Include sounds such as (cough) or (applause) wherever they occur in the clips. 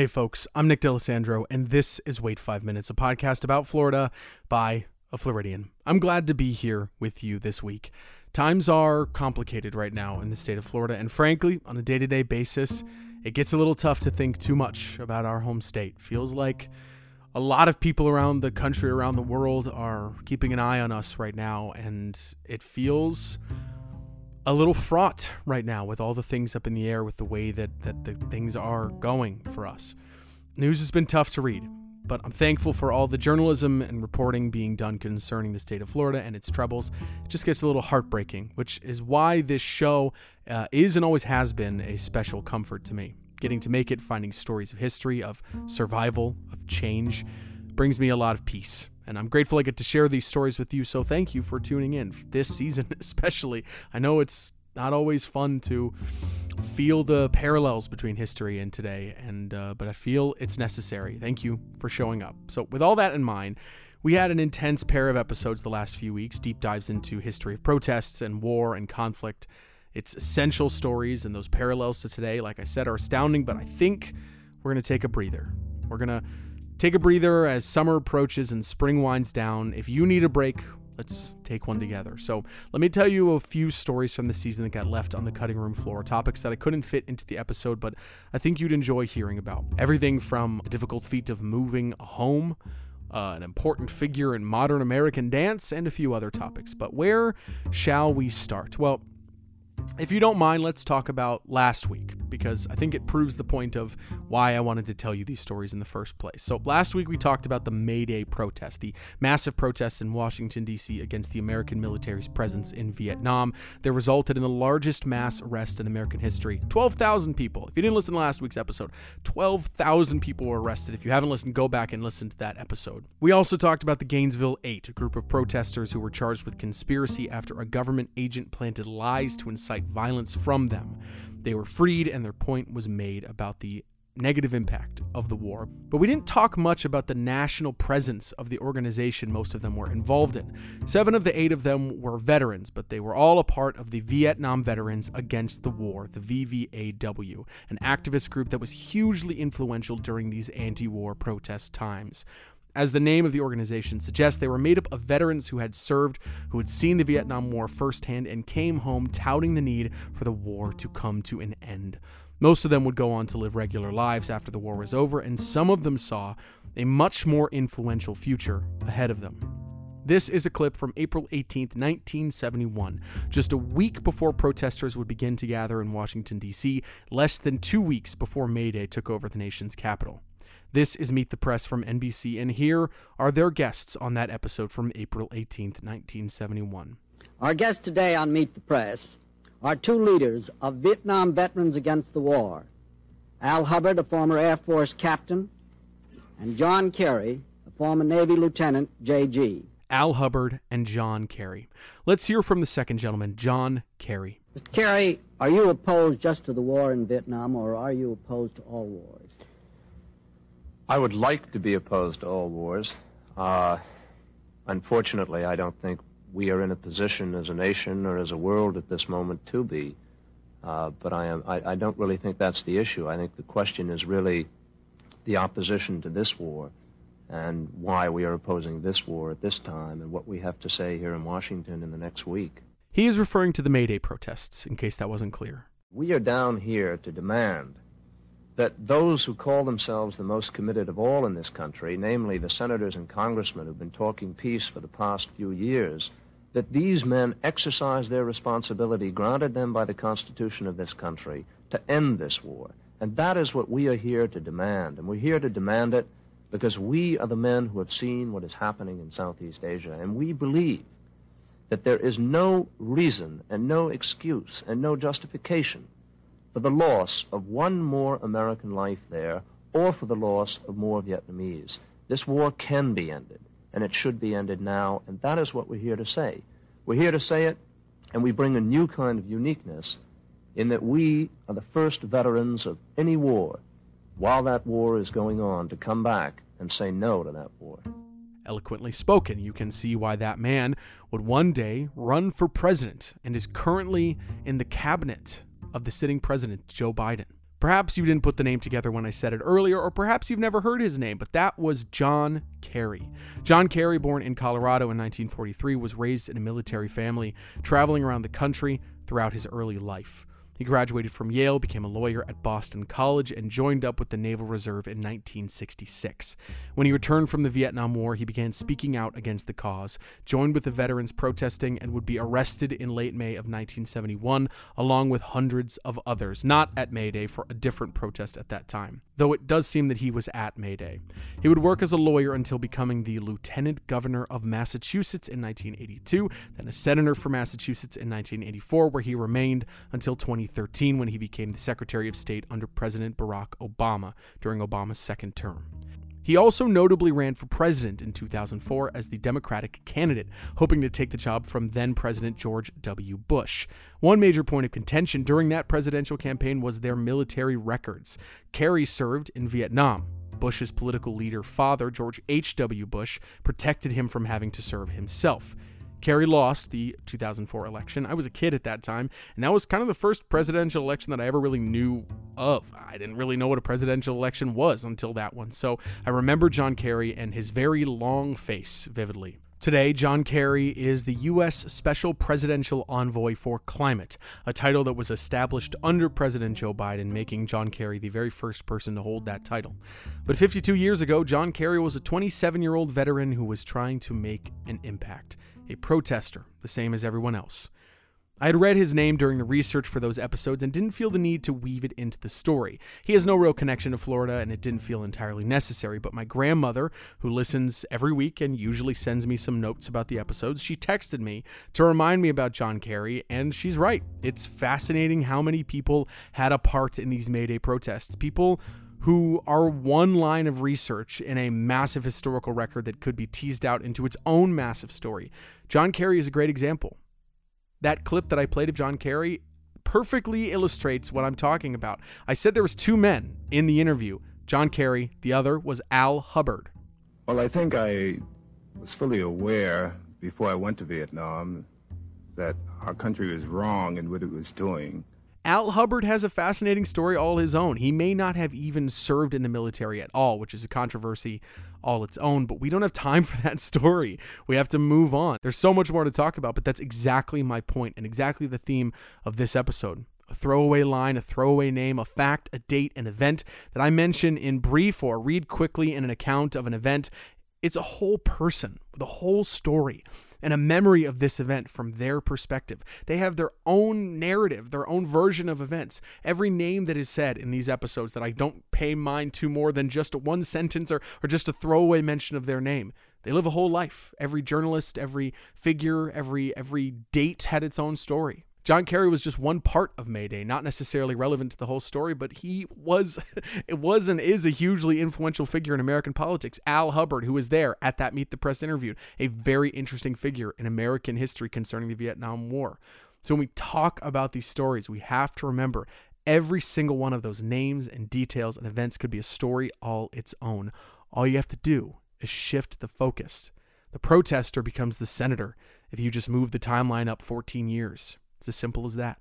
Hey, folks, I'm Nick D'Alessandro, and this is Wait Five Minutes, a podcast about Florida by a Floridian. I'm glad to be here with you this week. Times are complicated right now in the state of Florida, and frankly, on a day to day basis, it gets a little tough to think too much about our home state. Feels like a lot of people around the country, around the world, are keeping an eye on us right now, and it feels a little fraught right now with all the things up in the air with the way that, that the things are going for us. News has been tough to read, but I'm thankful for all the journalism and reporting being done concerning the state of Florida and its troubles. It just gets a little heartbreaking, which is why this show uh, is and always has been a special comfort to me. Getting to make it, finding stories of history, of survival, of change, brings me a lot of peace and I'm grateful I get to share these stories with you. So thank you for tuning in (laughs) this season, (laughs) especially. I know it's not always fun to feel the parallels between history and today, and uh, but I feel it's necessary. Thank you for showing up. So with all that in mind. We had an intense pair of episodes the last few weeks, deep dives into history of protests and war and conflict. It's essential stories, and those parallels to today, like I said, are astounding, but I think we're to take a breather. We're to Take a breather as summer approaches and spring winds down. If you need a break, let's take one together. So, let me tell you a few stories from the season that got left on the cutting room floor, topics that I couldn't fit into the episode, but I think you'd enjoy hearing about. Everything from the difficult feat of moving home, uh, an important figure in modern American dance, and a few other topics. But where shall we start? Well, if you don't mind, let's talk about last week because I think it proves the point of why I wanted to tell you these stories in the first place. So, last week we talked about the May Day protest, the massive protests in Washington, D.C. against the American military's presence in Vietnam that resulted in the largest mass arrest in American history 12,000 people. If you didn't listen to last week's episode, 12,000 people were arrested. If you haven't listened, go back and listen to that episode. We also talked about the Gainesville Eight, a group of protesters who were charged with conspiracy after a government agent planted lies to incite violence from them. They were freed, and their point was made about the negative impact of the war. But we didn't talk much about the national presence of the organization most of them were involved in. Seven of the eight of them were veterans, but they were all a part of the Vietnam Veterans Against the War, the VVAW, an activist group that was hugely influential during these anti war protest times. As the name of the organization suggests, they were made up of veterans who had served, who had seen the Vietnam War firsthand, and came home touting the need for the war to come to an end. Most of them would go on to live regular lives after the war was over, and some of them saw a much more influential future ahead of them. This is a clip from April 18, 1971, just a week before protesters would begin to gather in Washington, D.C., less than two weeks before May Day took over the nation's capital. This is Meet the Press from NBC, and here are their guests on that episode from April 18th, 1971. Our guests today on Meet the Press are two leaders of Vietnam Veterans Against the War Al Hubbard, a former Air Force captain, and John Kerry, a former Navy Lieutenant, JG. Al Hubbard and John Kerry. Let's hear from the second gentleman, John Kerry. Mr. Kerry, are you opposed just to the war in Vietnam, or are you opposed to all wars? I would like to be opposed to all wars. Uh, unfortunately, I don't think we are in a position as a nation or as a world at this moment to be. Uh, but I, am, I, I don't really think that's the issue. I think the question is really the opposition to this war and why we are opposing this war at this time and what we have to say here in Washington in the next week. He is referring to the May Day protests, in case that wasn't clear. We are down here to demand that those who call themselves the most committed of all in this country, namely the senators and congressmen who've been talking peace for the past few years, that these men exercise their responsibility granted them by the Constitution of this country to end this war. And that is what we are here to demand. And we're here to demand it because we are the men who have seen what is happening in Southeast Asia. And we believe that there is no reason and no excuse and no justification for the loss of one more American life there or for the loss of more Vietnamese. This war can be ended, and it should be ended now, and that is what we're here to say. We're here to say it, and we bring a new kind of uniqueness in that we are the first veterans of any war while that war is going on to come back and say no to that war. Eloquently spoken, you can see why that man would one day run for president and is currently in the cabinet of the sitting president, Joe Biden. Perhaps you didn't put the name together when I said it earlier, or perhaps you've never heard his name, but that was John Kerry. John Kerry, born in Colorado in 1943, was raised in a military family, traveling around the country throughout his early life. He graduated from Yale, became a lawyer at Boston College, and joined up with the Naval Reserve in 1966. When he returned from the Vietnam War, he began speaking out against the cause, joined with the veterans protesting, and would be arrested in late May of 1971, along with hundreds of others, not at May Day for a different protest at that time, though it does seem that he was at Mayday. He would work as a lawyer until becoming the Lieutenant Governor of Massachusetts in 1982, then a senator for Massachusetts in 1984, where he remained until 2013 when he became the Secretary of State under President Barack Obama during Obama's second term. He also notably ran for president in 2004 as the Democratic candidate, hoping to take the job from then President George W. Bush. One major point of contention during that presidential campaign was their military records. Kerry served in Vietnam. Bush's political leader, father, George H.W. Bush, protected him from having to serve himself. Kerry lost the 2004 election. I was a kid at that time, and that was kind of the first presidential election that I ever really knew of. I didn't really know what a presidential election was until that one. So I remember John Kerry and his very long face vividly. Today, John Kerry is the U.S. Special Presidential Envoy for Climate, a title that was established under President Joe Biden, making John Kerry the very first person to hold that title. But 52 years ago, John Kerry was a 27 year old veteran who was trying to make an impact a protester, the same as everyone else. I had read his name during the research for those episodes and didn't feel the need to weave it into the story. He has no real connection to Florida and it didn't feel entirely necessary, but my grandmother, who listens every week and usually sends me some notes about the episodes, she texted me to remind me about John Kerry, and she's right. It's fascinating how many people had a part in these May Day protests. People who are one line of research in a massive historical record that could be teased out into its own massive story. John Kerry is a great example. That clip that I played of John Kerry perfectly illustrates what I'm talking about. I said there was two men in the interview, John Kerry, the other was Al Hubbard. Well, I think I was fully aware before I went to Vietnam that our country was wrong in what it was doing. Al Hubbard has a fascinating story all his own. He may not have even served in the military at all, which is a controversy all its own, but we don't have time (laughs) for that story. We have to move on. There's so much more to talk about, but that's exactly my point and exactly the theme of this episode. A throwaway line, a throwaway name, a fact, a date, an event that I mention in brief or read quickly in an account of an event. It's a whole person a whole story and a memory of this event from their perspective. They have their own narrative, their own version of events. Every name that is said in these episodes that I don't pay mind to more than just one sentence or, or just a throwaway mention of their name. They live a whole life. Every journalist, every figure, every every date had its own story. John Kerry was just one part of May Day, not necessarily relevant to the whole story, but he was it (laughs) was and is a hugely influential figure in American politics. Al Hubbard, who was there at that Meet the Press interview, a very interesting figure in American history concerning the Vietnam War. So when we talk about these stories, we have to remember every single one of those names and details and events could be a story all its own. All you have to do is shift the focus. The protester becomes the senator if you just move the timeline up 14 years. It's as simple as that.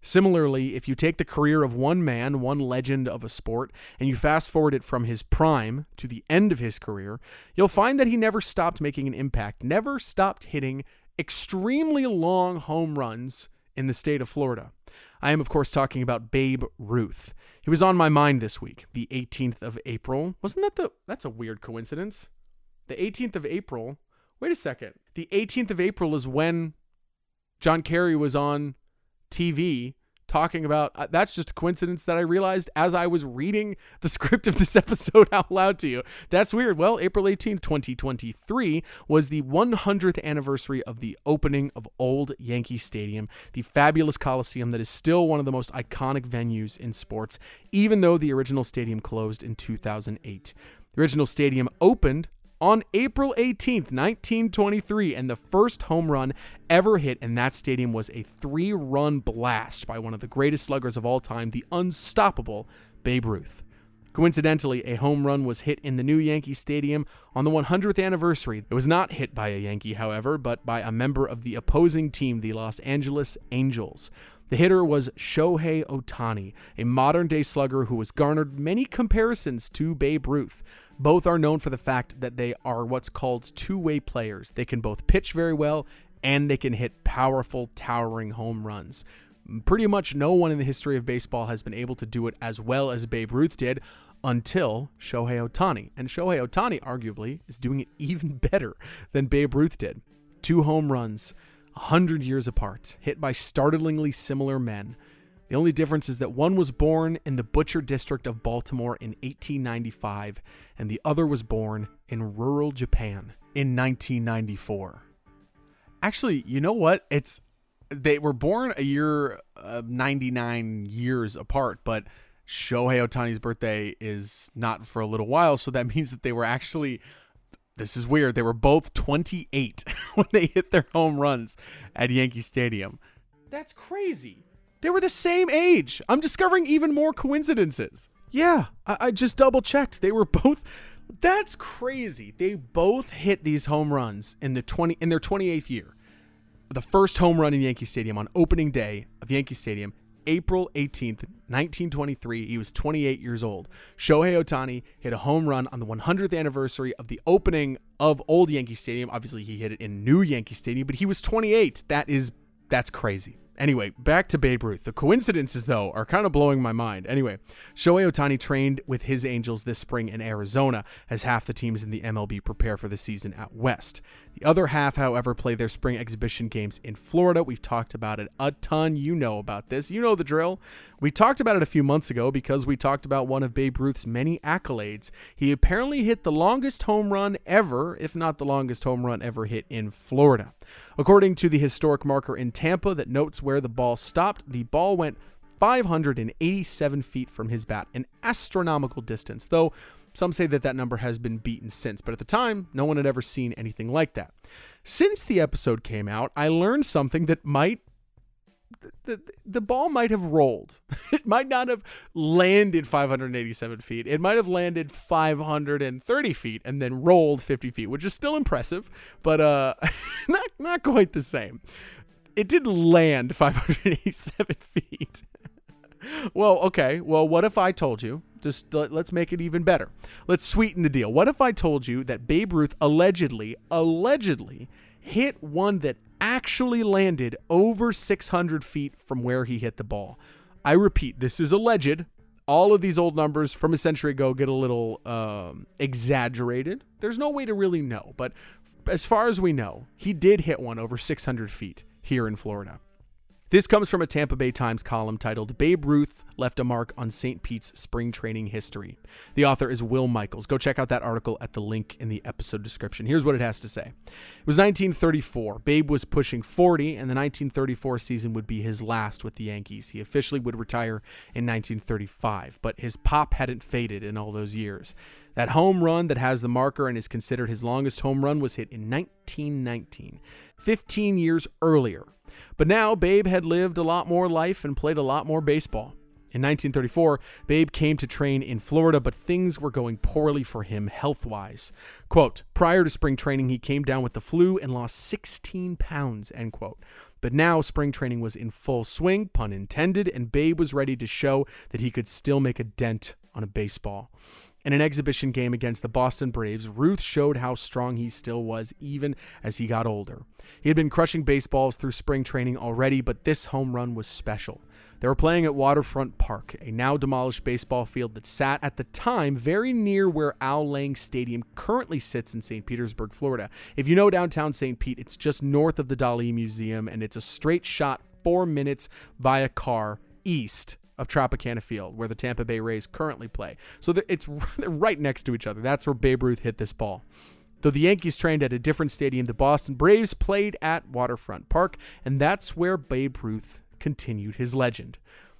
Similarly, if you take the career of one man, one legend of a sport, and you fast forward it from his prime to the end of his career, you'll find that he never stopped making an impact, never stopped hitting extremely long home runs in the state of Florida. I am, of course, talking about Babe Ruth. He was on my mind this week, the 18th of April. Wasn't that the. That's a weird coincidence. The 18th of April. Wait a second. The 18th of April is when John Kerry was on TV talking about uh, that's just a coincidence that I realized as I was reading (laughs) the script of this (laughs) episode out loud to you. That's weird. Well, April 18th, 2023 was the 100th anniversary of the opening of Old Yankee Stadium, the fabulous Coliseum that is still one of the most iconic venues in sports, even though the original stadium closed in 2008. The original stadium opened on April 18th, 1923, and the first home run ever hit in that stadium was a three run blast by one of the greatest sluggers of all time, the unstoppable Babe Ruth. Coincidentally, a home run was hit in the new Yankee Stadium on the 100th anniversary. It was not hit by a Yankee, however, but by a member of the opposing team, the Los Angeles Angels. The hitter was Shohei Ohtani, a modern day slugger who has garnered many comparisons to Babe Ruth. Both are known for the fact that they are what's called two way players. They can both pitch very well and they can hit powerful, towering home runs. Pretty much no one in the history of baseball has been able to do it as well as Babe Ruth did until Shohei Ohtani. And Shohei Ohtani, arguably, is doing it (laughs) even better than Babe Ruth did. Two home runs, 100 years apart, hit by startlingly similar men. The only difference is that one was born in the Butcher District of Baltimore in 1895, and the other was born in rural Japan in 1994. Actually, you know what? It's they were born a year uh, 99 years apart, but Shohei Ohtani's birthday is not for a little while, so that (laughs) means that they were actually this is weird. They were both 28 (laughs) when they hit their home runs at Yankee Stadium. That's crazy. They were the same age. I'm discovering even more coincidences. Yeah, I, I just double checked. They were (laughs) both. That's crazy. They both hit these home runs in the 20 in their 28th year. The first home run in Yankee Stadium on opening day of Yankee Stadium, April 18th, 1923. He was 28 years old. Shohei Ohtani hit a home run on the 100th anniversary of the opening of Old Yankee Stadium. Obviously, he hit it in New Yankee Stadium, but he was 28. That is that's crazy. Anyway, back to Babe Ruth. The coincidences, though, are kind of blowing my mind. Anyway, Shohei Ohtani trained with his Angels this spring in Arizona as half the teams in the MLB prepare for the season at West. The other half, however, play their spring exhibition games in Florida. We've talked about it a ton. You know about this. You know the drill. We talked about it a few months ago because we talked about one of Babe Ruth's many accolades. He apparently hit the longest home run ever, if not the longest home run ever hit in Florida. According to the historic marker in Tampa that notes where the ball stopped, the ball went 587 feet from his bat, an astronomical distance, though some say that that number has been beaten since, but at the time, no one had ever seen anything like that. Since the episode came out, I learned something that might the, the ball might have rolled. (laughs) It might not have landed 587 feet. It might have landed 530 feet and then rolled 50 feet, which is still impressive, but uh, (laughs) not not quite the same. It did land 587 (laughs) feet. well, okay. Well, what if I told you? Just let's make it even better. Let's sweeten the deal. What if I told you that Babe Ruth allegedly, allegedly hit one that actually landed over 600 feet from where he hit the ball. I repeat, this is alleged. All of these old numbers from a century ago get a little um, exaggerated. There's no way to really know, but as far as we know, he did hit one over 600 feet here in Florida. This comes from a Tampa Bay Times column titled Babe Ruth Left a Mark on St. Pete's Spring Training History. The author is Will Michaels. Go check out that article at the link in the episode description. Here's what it has to say It was 1934. Babe was pushing 40, and the 1934 season would be his last with the Yankees. He officially would retire in 1935, but his pop hadn't faded in all those years. That home run that has the marker and is considered his longest home run was hit in 1919, 15 years earlier but now, Babe had lived a lot more life and played a lot more baseball. In 1934, Babe came to train in Florida, but things were going poorly for him health wise. Quote, prior to spring training, he came down with the flu and lost 16 pounds, end quote. But now spring training was in full swing, pun intended, and Babe was ready to show that he could still make a dent on a baseball. In an exhibition game against the Boston Braves, Ruth showed how strong he still was even as he got older. He had been crushing baseballs through spring training already, but this home run was special. They were playing at Waterfront Park, a now demolished baseball field that sat at the time very near where Al Lang Stadium currently sits in St. Petersburg, Florida. If you know downtown St. Pete, it's just north of the Dali Museum, and it's a straight shot four minutes via car east of Tropicana Field, where the Tampa Bay Rays currently play. So it's (laughs) right next to each other. That's where Babe Ruth hit this ball. Though the Yankees trained at a different stadium, the Boston Braves played at Waterfront Park, and that's where Babe Ruth continued his legend.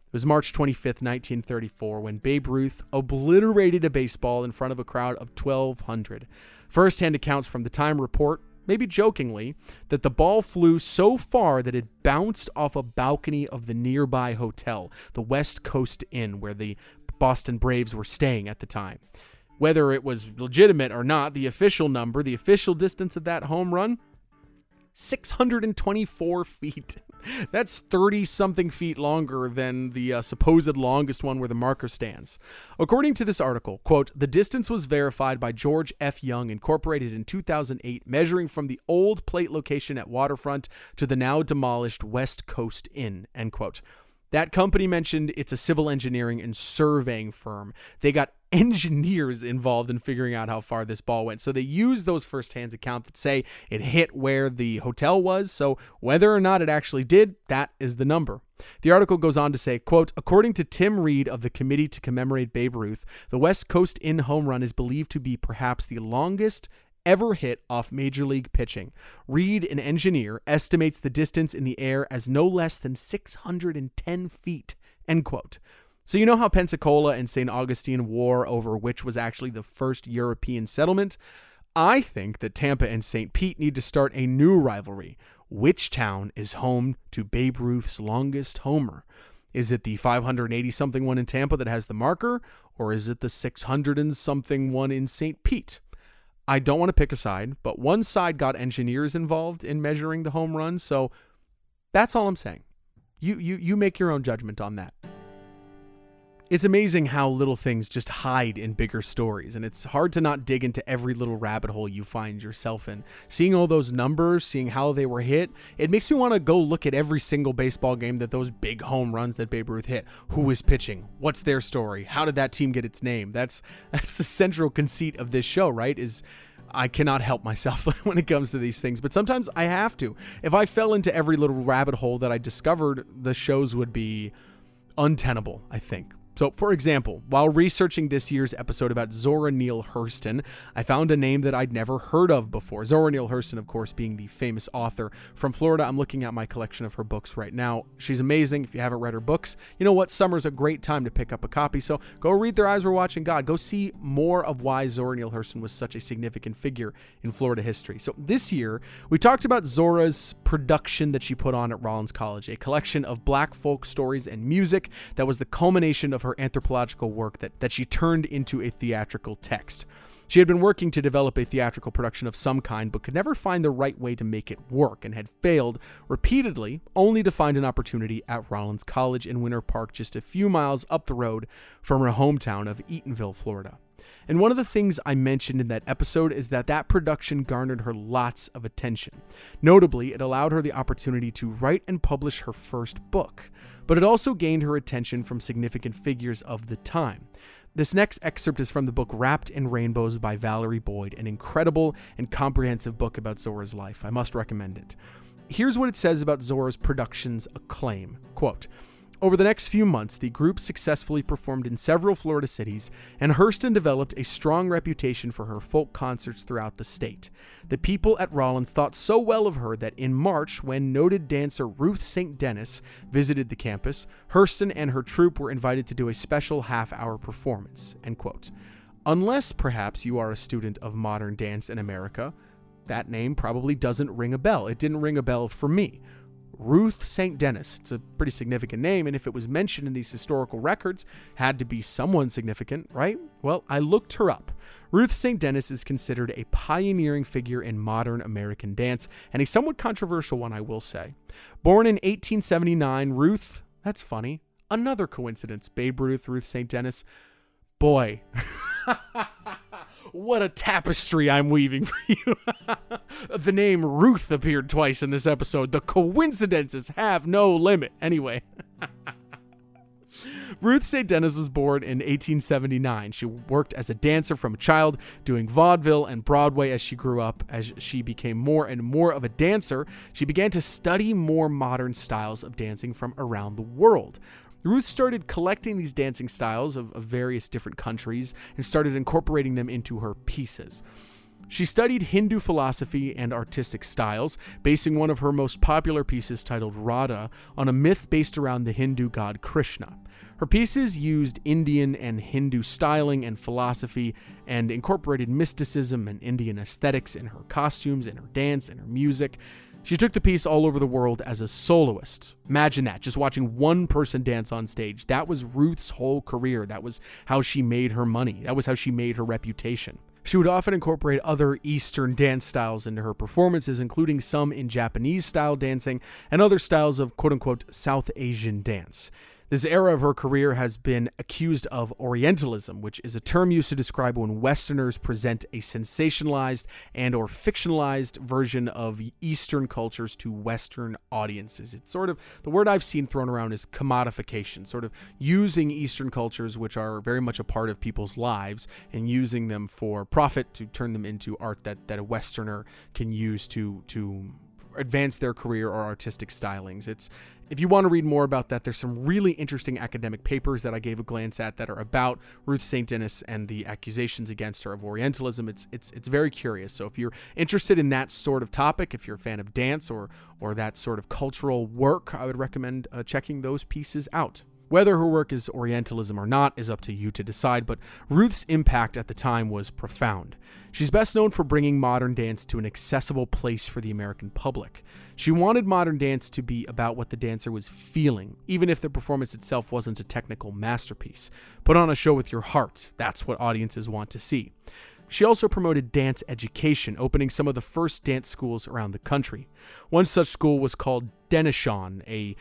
It was March 25th, 1934, when Babe Ruth obliterated a baseball in front of a crowd of 1,200. First hand accounts from the Time report maybe jokingly, that the ball flew so far that it bounced off a balcony of the nearby hotel, the West Coast Inn, where the Boston Braves were staying at the time. Whether it was legitimate or not, the official number, the official distance of that home run, 624 feet. (laughs) That's 30 something feet longer than the uh, supposed longest one where the marker stands. According to this article, quote, the distance was verified by George F. Young Incorporated in 2008, measuring from the old plate location at Waterfront to the now demolished West Coast Inn, end quote. That company mentioned it's a civil engineering and surveying firm. They got engineers involved in figuring out how far this ball went. So they use those first-hand accounts that say it hit where the hotel was. So whether or not it actually did, that is the number. The article goes on to say, quote, according to Tim Reed of the Committee to Commemorate Babe Ruth, the West Coast Inn home run is believed to be perhaps the longest ever hit off major league pitching. Reed, an engineer, estimates the distance in the air as no less than 610 feet. End quote. So, you know how Pensacola and St. Augustine war over which was actually the first European settlement? I think that Tampa and St. Pete need to start a new rivalry. Which town is home to Babe Ruth's longest homer? Is it the 580 something one in Tampa that has the marker, or is it the 600 and something one in St. Pete? I don't want to pick a side, but one side got engineers involved in measuring the home run, so that's all I'm saying. You you you make your own judgment on that. It's amazing how little things just hide in bigger stories, and it's hard to not dig into every little rabbit hole you find yourself in. Seeing all those numbers, seeing how they were hit, it makes me want to go look at every single baseball game that those big home runs that Babe Ruth hit. Who is pitching? What's their story? How did that team get its name? That's (laughs) that's the central conceit of this show, right? Is I cannot help myself (laughs) when it comes to these things, but sometimes I have to. If I fell into every little rabbit hole that I discovered, the shows would be untenable, I think. So, for example, while researching this year's episode about Zora Neale Hurston, I found a name that I'd never heard of before. Zora Neale Hurston, of course, being the famous author from Florida. I'm looking at my collection of her books right now. She's amazing. If you haven't read her books, you know what? Summer's a great time to pick up a copy. So go read Their Eyes Were Watching God. Go see more of why Zora Neale Hurston was such a significant figure in Florida history. So this year, we talked about Zora's production that she put on at Rollins College, a collection of black folk stories and music that was the culmination of her her anthropological work that, that she turned into a theatrical text. She had been working to develop a theatrical production of some kind, but could never find the right way to make it work and had failed repeatedly, only to find an opportunity at Rollins College in Winter Park, just a few miles up the road from her hometown of Eatonville, Florida. And one of the things I mentioned in that episode is that that production garnered her lots of attention. Notably, it allowed her the opportunity to write and publish her first book, but it also gained her attention from significant figures of the time. This next excerpt is from the book Wrapped in Rainbows by Valerie Boyd, an incredible and comprehensive book about Zora's life. I must recommend it. Here's what it says about Zora's production's acclaim. Quote, over the next few months, the group successfully performed in several Florida cities, and Hurston developed a strong reputation for her folk concerts throughout the state. The people at Rollins thought so well of her that in March, when noted dancer Ruth St. Denis visited the campus, Hurston and her troupe were invited to do a special half hour performance. End quote. Unless perhaps you are a student of modern dance in America, that name probably doesn't ring a bell. It didn't ring a bell for me. Ruth St. Denis. It's a pretty significant name, and if it was mentioned in these historical records, had to be someone significant, right? Well, I looked her up. Ruth St. Denis is considered a pioneering figure in modern American dance, and a somewhat controversial one, I will say. Born in 1879, Ruth, that's funny, another coincidence, Babe Ruth, Ruth St. Denis. Boy. (laughs) what a tapestry I'm weaving for you. (laughs) the name Ruth appeared twice in this episode. The coincidences have no limit. Anyway. (laughs) Ruth St. Denis was born in 1879. She worked as a dancer from a child, doing vaudeville and Broadway as she grew up. As she became more and more of a dancer, she began to study more modern styles of dancing from around the world. Ruth started collecting these dancing styles of, of various different countries and started incorporating them into her pieces. She studied Hindu philosophy and artistic styles, basing one of her most popular pieces titled Radha on a myth based around the Hindu god Krishna. Her pieces used Indian and Hindu styling and philosophy and incorporated mysticism and Indian aesthetics in her costumes, in her dance, in her music. She took the piece all over the world as a soloist. Imagine that, just watching one person dance on stage. That was Ruth's whole career. That was how she made her money. That was how she made her reputation. She would often incorporate other Eastern dance styles into her performances, including some in Japanese style dancing and other styles of quote unquote South Asian dance. This era of her career has been accused of Orientalism, which is a term used to describe when Westerners present a sensationalized and or fictionalized version of Eastern cultures to Western audiences. It's sort of the word I've seen thrown around is commodification, sort of using Eastern cultures, which are very much a part of people's lives, and using them for profit to turn them into art that, that a Westerner can use to to advance their career or artistic stylings. It's if you want to read more about that, there's some really interesting academic papers that I gave a glance at that are about Ruth St. Denis and the accusations against her of Orientalism. It's it's it's very curious. So if you're interested in that sort of topic, if you're a fan of dance or or that sort of cultural work, I would recommend uh, checking those pieces out. Whether her work is Orientalism or not is up to you to decide, but Ruth's impact at the time was profound. She's best known for bringing modern dance to an accessible place for the American public. She wanted modern dance to be about what the dancer was feeling, even if the performance itself wasn't a technical masterpiece. Put on a show with your heart, that's what audiences want to see. She also promoted dance education, opening some of the first dance schools around the country. One such school was called Denishawn, a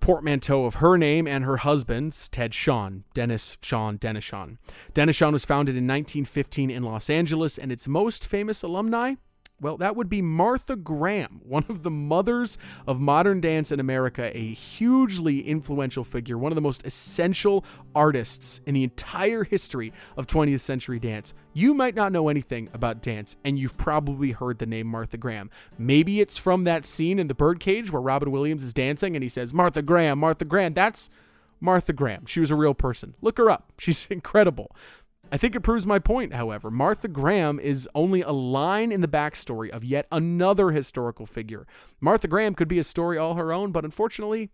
portmanteau of her name and her husband's, Ted Shawn, Dennis Shawn Denishawn. Denishawn was founded in 1915 in Los Angeles, and its most famous alumni well, that would be Martha Graham, one of the mothers of modern dance in America, a hugely influential figure, one of the most essential artists in the entire history of 20th century dance. You might not know anything about dance, and you've probably heard the name Martha Graham. Maybe it's from that scene in the birdcage where Robin Williams is dancing and he says, Martha Graham, Martha Graham. That's Martha Graham. She was a real person. Look her up. She's (laughs) incredible. I think it proves my point, however. Martha Graham is only a line in the backstory of yet another historical figure. Martha Graham could be a story all her own, but unfortunately,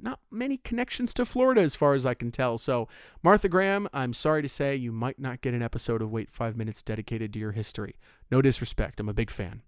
not many connections to Florida as far as I can tell. So, Martha Graham, I'm sorry to say you might not get an episode of Wait 5 Minutes dedicated to your history. No disrespect, I'm a big fan.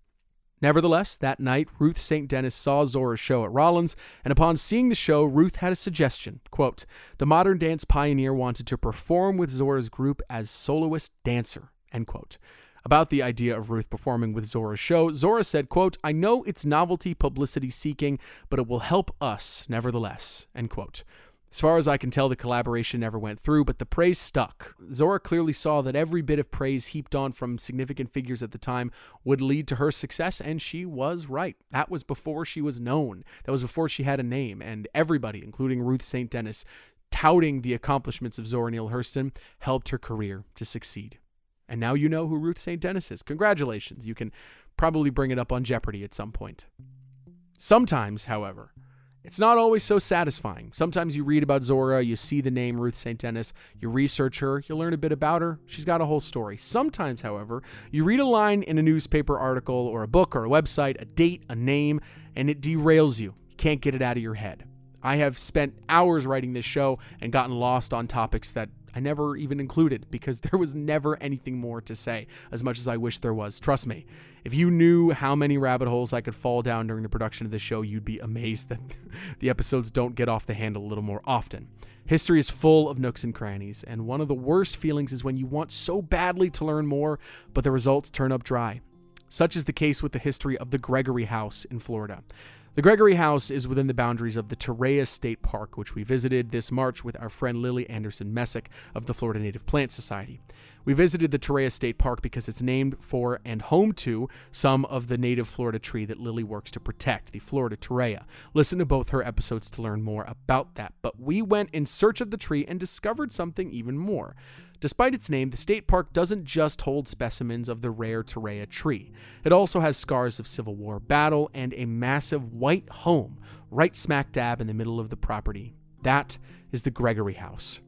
Nevertheless, that night, Ruth St. Denis saw Zora's show at Rollins, and upon seeing the show, Ruth had a suggestion. Quote, the modern dance pioneer wanted to perform with Zora's group as soloist dancer, end quote. About the idea of Ruth performing with Zora's show, Zora said, quote, I know it's novelty publicity seeking, but it will help us nevertheless, end quote. As far as I can tell, the collaboration never went through, but the praise stuck. Zora clearly saw that every bit of praise heaped on from significant figures at the time would lead to her success, and she was right. That was before she was known. That was before she had a name, and everybody, including Ruth St. Denis, touting the accomplishments of Zora Neale Hurston, helped her career to succeed. And now you know who Ruth St. Denis is. Congratulations. You can probably bring it up on Jeopardy at some point. Sometimes, however, it's not always so satisfying. Sometimes you read about Zora, you see the name Ruth St. Denis, you research her, you learn a bit about her. She's got a whole story. Sometimes, however, you read a line in a newspaper article or a book or a website, a date, a name, and it derails you. You can't get it out of your head. I have spent hours writing this show and gotten lost on topics that I never even included because (laughs) there was never anything more to say, as much as I wish there was. Trust me, if you knew how many rabbit holes I could fall down during the production of this show, you'd be amazed that (laughs) the episodes don't get off the handle a little more often. History is full of nooks and crannies, and one of the worst feelings is when you want so badly to learn more, but the results turn up dry. Such is the case with the history of the Gregory House in Florida. The Gregory House is within the boundaries of the Torreya State Park, which we visited this March with our friend Lily Anderson Messick of the Florida Native Plant Society. We visited the Torreya State Park because it's named for and home to some of the native Florida tree that Lily works to protect, the Florida Torreya. Listen to both her episodes to learn more about that. But we went in search of the tree and discovered something even more. Despite its name, the state park doesn't just hold specimens of the rare Torreya tree. It also has scars of Civil War battle and a massive white home right smack dab in the middle of the property. That is the Gregory House.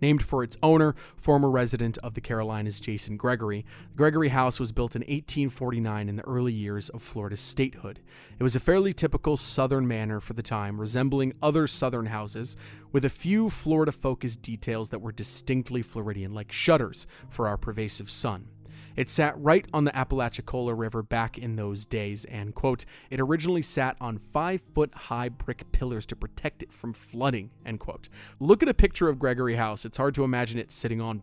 Named for its owner, former resident of the Carolinas, Jason Gregory, the Gregory House was built in 1849 in the early years of Florida's statehood. It was a fairly typical Southern manor for the time, resembling other Southern houses, with a few Florida focused details that were distinctly Floridian, like shutters for our pervasive sun. It sat right on the Apalachicola River back in those days, and, quote, it originally sat on five foot high brick pillars to protect it from flooding, end quote. Look at a picture of Gregory House. It's hard to imagine it sitting on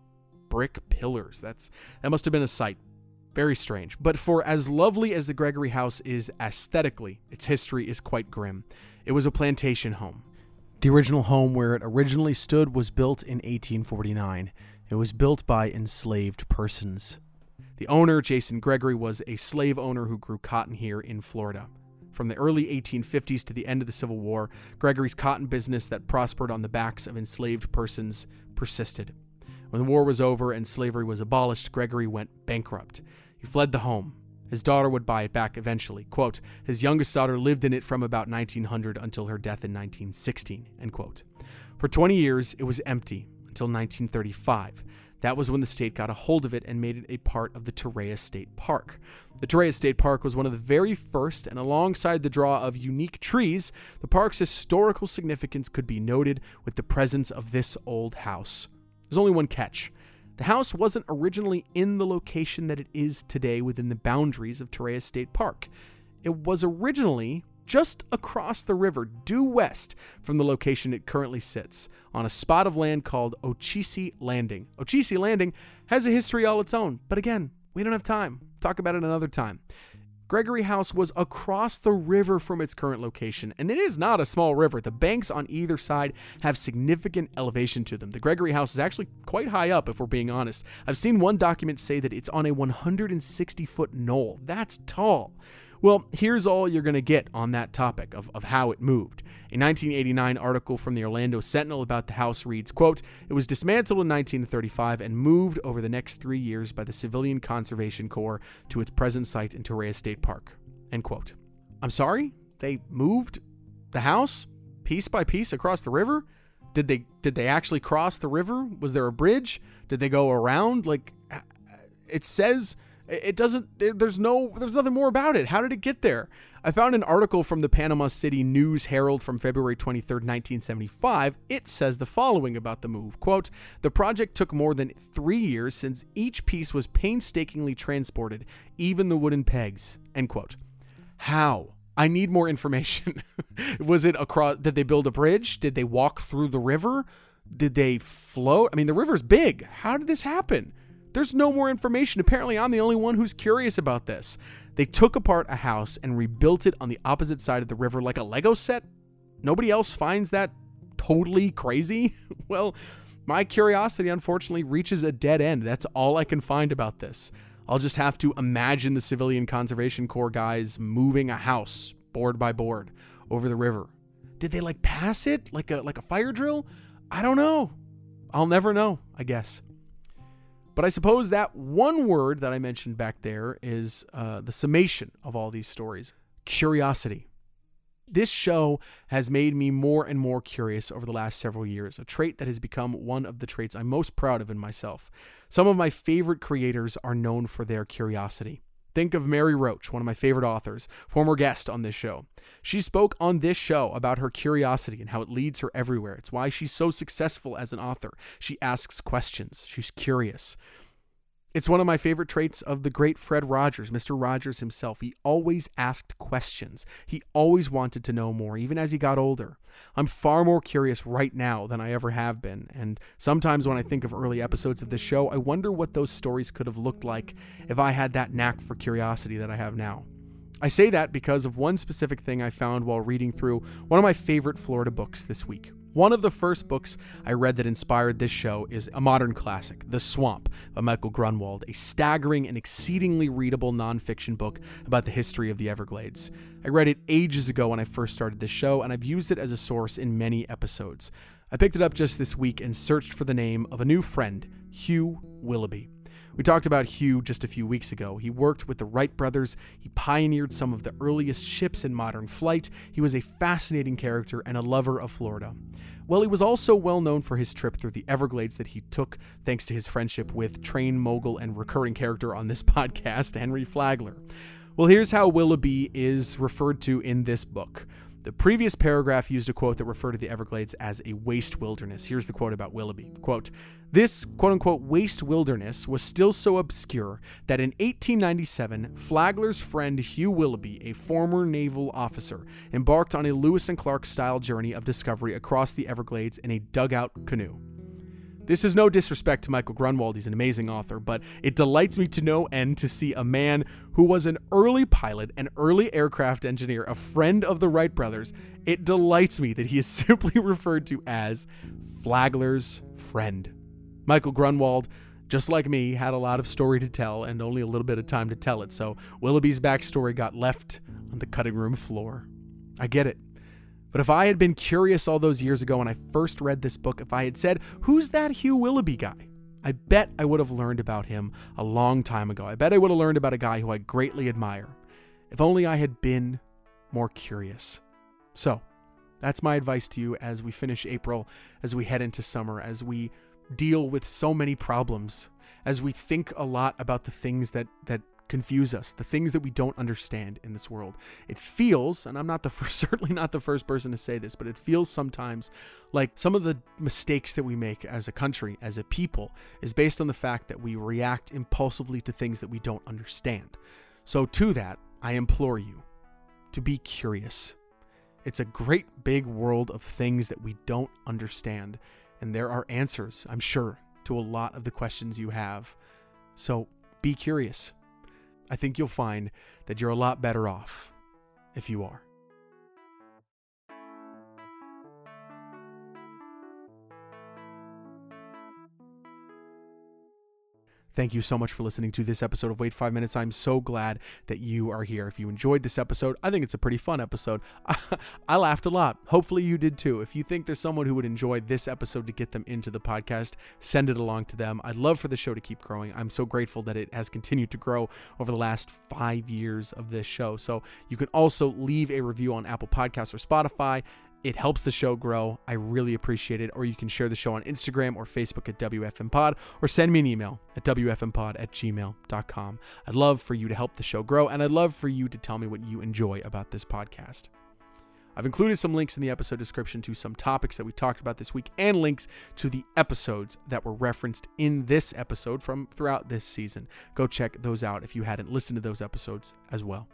brick pillars. That's that must have been a sight. Very strange. But for as lovely as the Gregory house is aesthetically, its history is quite grim. It was a plantation home. The original home where it originally stood was built in 1849. It was built by enslaved persons. The owner, Jason Gregory, was a slave owner who grew cotton here in Florida. From the early 1850s to the end of the Civil War, Gregory's cotton business that prospered on the backs of enslaved persons persisted. When the war was over and slavery was abolished, Gregory went bankrupt. He fled the home. His daughter would buy it back eventually. Quote, his youngest daughter lived in it from about 1900 until her death in 1916. End quote. For 20 years, it was empty until 1935. That was when the state got a hold of it and made it a part of the Torreya State Park. The Torreya State Park was one of the very first, and alongside the draw of unique trees, the park's historical significance could be noted with the presence of this old house. There's only one catch. The house wasn't originally in the location that it is today within the boundaries of Torreya State Park. It was originally just across the river, due west from the location it currently sits, on a spot of land called Ocheesee Landing. Ocheesee Landing has a history all its own, but again, we don't have time. Talk about it another time. Gregory House was across the river from its current location, and it is not a small river. The banks on either side have significant elevation to them. The Gregory House is actually quite high up, if we're being honest. I've seen one document say that it's on a 160 foot knoll. That's tall. Well, here's all you're going to get on that topic of, of how it moved. A 1989 article from the Orlando Sentinel about the house reads, quote, It was dismantled in 1935 and moved over the next three years by the Civilian Conservation Corps to its present site in Torreya State Park. End quote. I'm sorry? They moved the house piece by piece across the river? Did they did they actually cross the river? Was there a bridge? Did they go around? Like uh, uh, it says it doesn't. There's no. There's nothing more about it. How did it get there? I found an article from the Panama City News Herald from February 23, 1975. It says the following about the move. Quote, the project took more than three years since each piece was painstakingly transported, even the wooden pegs. End quote. How? I need more information. (laughs) was it across did they build a bridge? Did they walk through the river? Did they float? I mean, the river's big. How did this happen? There's no more information. Apparently, I'm the only one who's curious about this. They took apart a house and rebuilt it on the opposite side of the river like a Lego set. Nobody else finds that totally crazy? (laughs) well, my curiosity unfortunately reaches a dead end. That's all I can find about this. I'll just have to imagine the Civilian Conservation Corps guys moving a house board by board over the river. Did they like pass it like a like a fire drill? I don't know. I'll never know, I guess. But I suppose that one word that I mentioned back there is uh, the summation of all these stories curiosity. This show has made me more and more curious over the last several years, a trait that has become one of the traits I'm most proud of in myself. Some of my favorite creators are known for their curiosity. Think of Mary Roach, one of my favorite authors, former guest on this show. She spoke on this show about her curiosity and how it leads her everywhere. It's why she's so successful as an author. She asks questions, she's curious. It's one of my favorite traits of the great Fred Rogers, Mr. Rogers himself. He always asked questions. He always wanted to know more, even as he got older. I'm far more curious right now than I ever have been, and sometimes when I think of early episodes of this show, I wonder what those stories could have looked like if I had that knack for curiosity that I have now. I say that because of one specific thing I found while reading through one of my favorite Florida books this week. One of the first books I read that inspired this show is a modern classic, The Swamp by Michael Grunwald, a staggering and exceedingly readable nonfiction book about the history of the Everglades. I read it ages ago when I first started this show, and I've used it as a source in many episodes. I picked it up just this week and searched for the name of a new friend, Hugh Willoughby. We talked about Hugh just a few weeks ago. He worked with the Wright brothers, he pioneered some of the earliest ships in modern flight, he was a fascinating character and a lover of Florida. Well, he was also well known for his trip through the Everglades that he took thanks to his friendship with train mogul and recurring character on this (laughs) podcast, Henry Flagler. Well, here's how Willoughby is referred to in this book. The previous paragraph used a quote that referred to the Everglades as a waste wilderness. Here's the quote about Willoughby. Quote, this quote unquote waste wilderness was still so obscure that in 1897, Flagler's friend Hugh Willoughby, a former naval officer, embarked on a Lewis and Clark style journey of discovery across the Everglades in a dugout canoe. This is no disrespect to Michael Grunwald, he's an amazing author, but it delights me to no end to see a man who was an early pilot, an early aircraft engineer, a friend of the Wright brothers. It delights me that he is (laughs) simply referred to as Flagler's friend. Michael Grunwald, just like me, had a lot of story to tell and only a little bit of time to tell it, so Willoughby's backstory got left on the cutting room floor. I get it. But if I had been curious all those years ago when I first read this book, if I had said, Who's that Hugh Willoughby guy? I bet I would have learned about him a long time ago. I bet I would have learned about a guy who I greatly admire. If only I had been more curious. So, that's my advice to you as we finish April, as we head into summer, as we deal with so many problems, as we think a lot about the things that that confuse us, the things that we don't understand in this world. It feels, and I'm not the (laughs) first, certainly not the first person to say this, but it feels sometimes like some of the mistakes that we make as a country, as a people, is based on the fact that we react impulsively to things that we don't understand. So, to that, I implore you to be curious. It's a great big world of things that we don't understand, and there are answers, I'm sure, to a lot of the questions you have. So, be curious. I think you'll find that you're a lot better off if you are. Thank you so much for listening to this episode of Wait Five Minutes. I'm so glad that you are here. If you enjoyed this episode, I think it's a pretty fun episode. (laughs) I laughed a lot. Hopefully, you did too. If you think there's someone who would enjoy this episode to get them into the podcast, send it along to them. I'd love for the show to keep growing. I'm so grateful that it has continued to grow over the last five years of this show. So, you can also leave a review on Apple Podcasts or Spotify it helps the show grow. I really appreciate it. Or you can share the show on Instagram or Facebook at WFMPod or send me an email at WFMPod at gmail.com. I'd love for you to help the show grow and I'd love for you to tell me what you enjoy about this podcast. I've included some links in the episode description to some topics that we talked about this week and links to the episodes that were referenced in this episode from throughout this season. Go check those out if you hadn't listened to those episodes as well.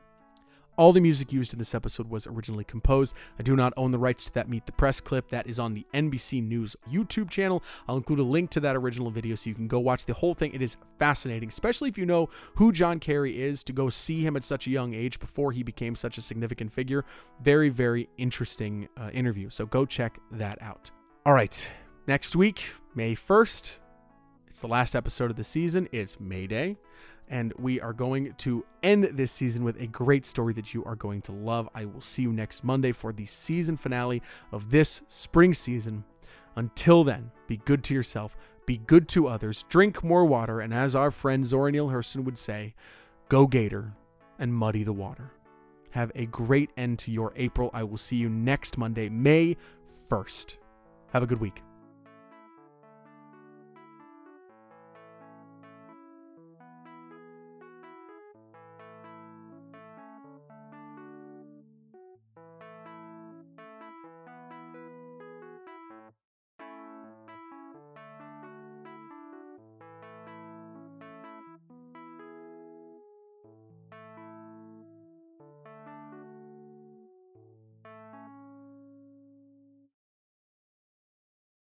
All the music used in this episode was originally composed. I do not own the rights to that Meet the Press clip. That is on the NBC News YouTube channel. I'll include a link to that original video so you can go watch the whole thing. It is fascinating, especially if you know who John Kerry is, to go see him at such a young age before he became such a significant figure. Very, very interesting uh, interview. So go check that out. All right, next week, May 1st, it's the last episode of the season. It's May Day and we are going to end this season with a great story that you are going to love. I will see you next Monday for the season finale of this spring season. Until then, be good to yourself, be good to others, drink more water, and as our friend Zora Neale Hurston would say, go Gator and muddy the water. Have a great end to your April. I will see you next Monday, May 1st. Have a good week.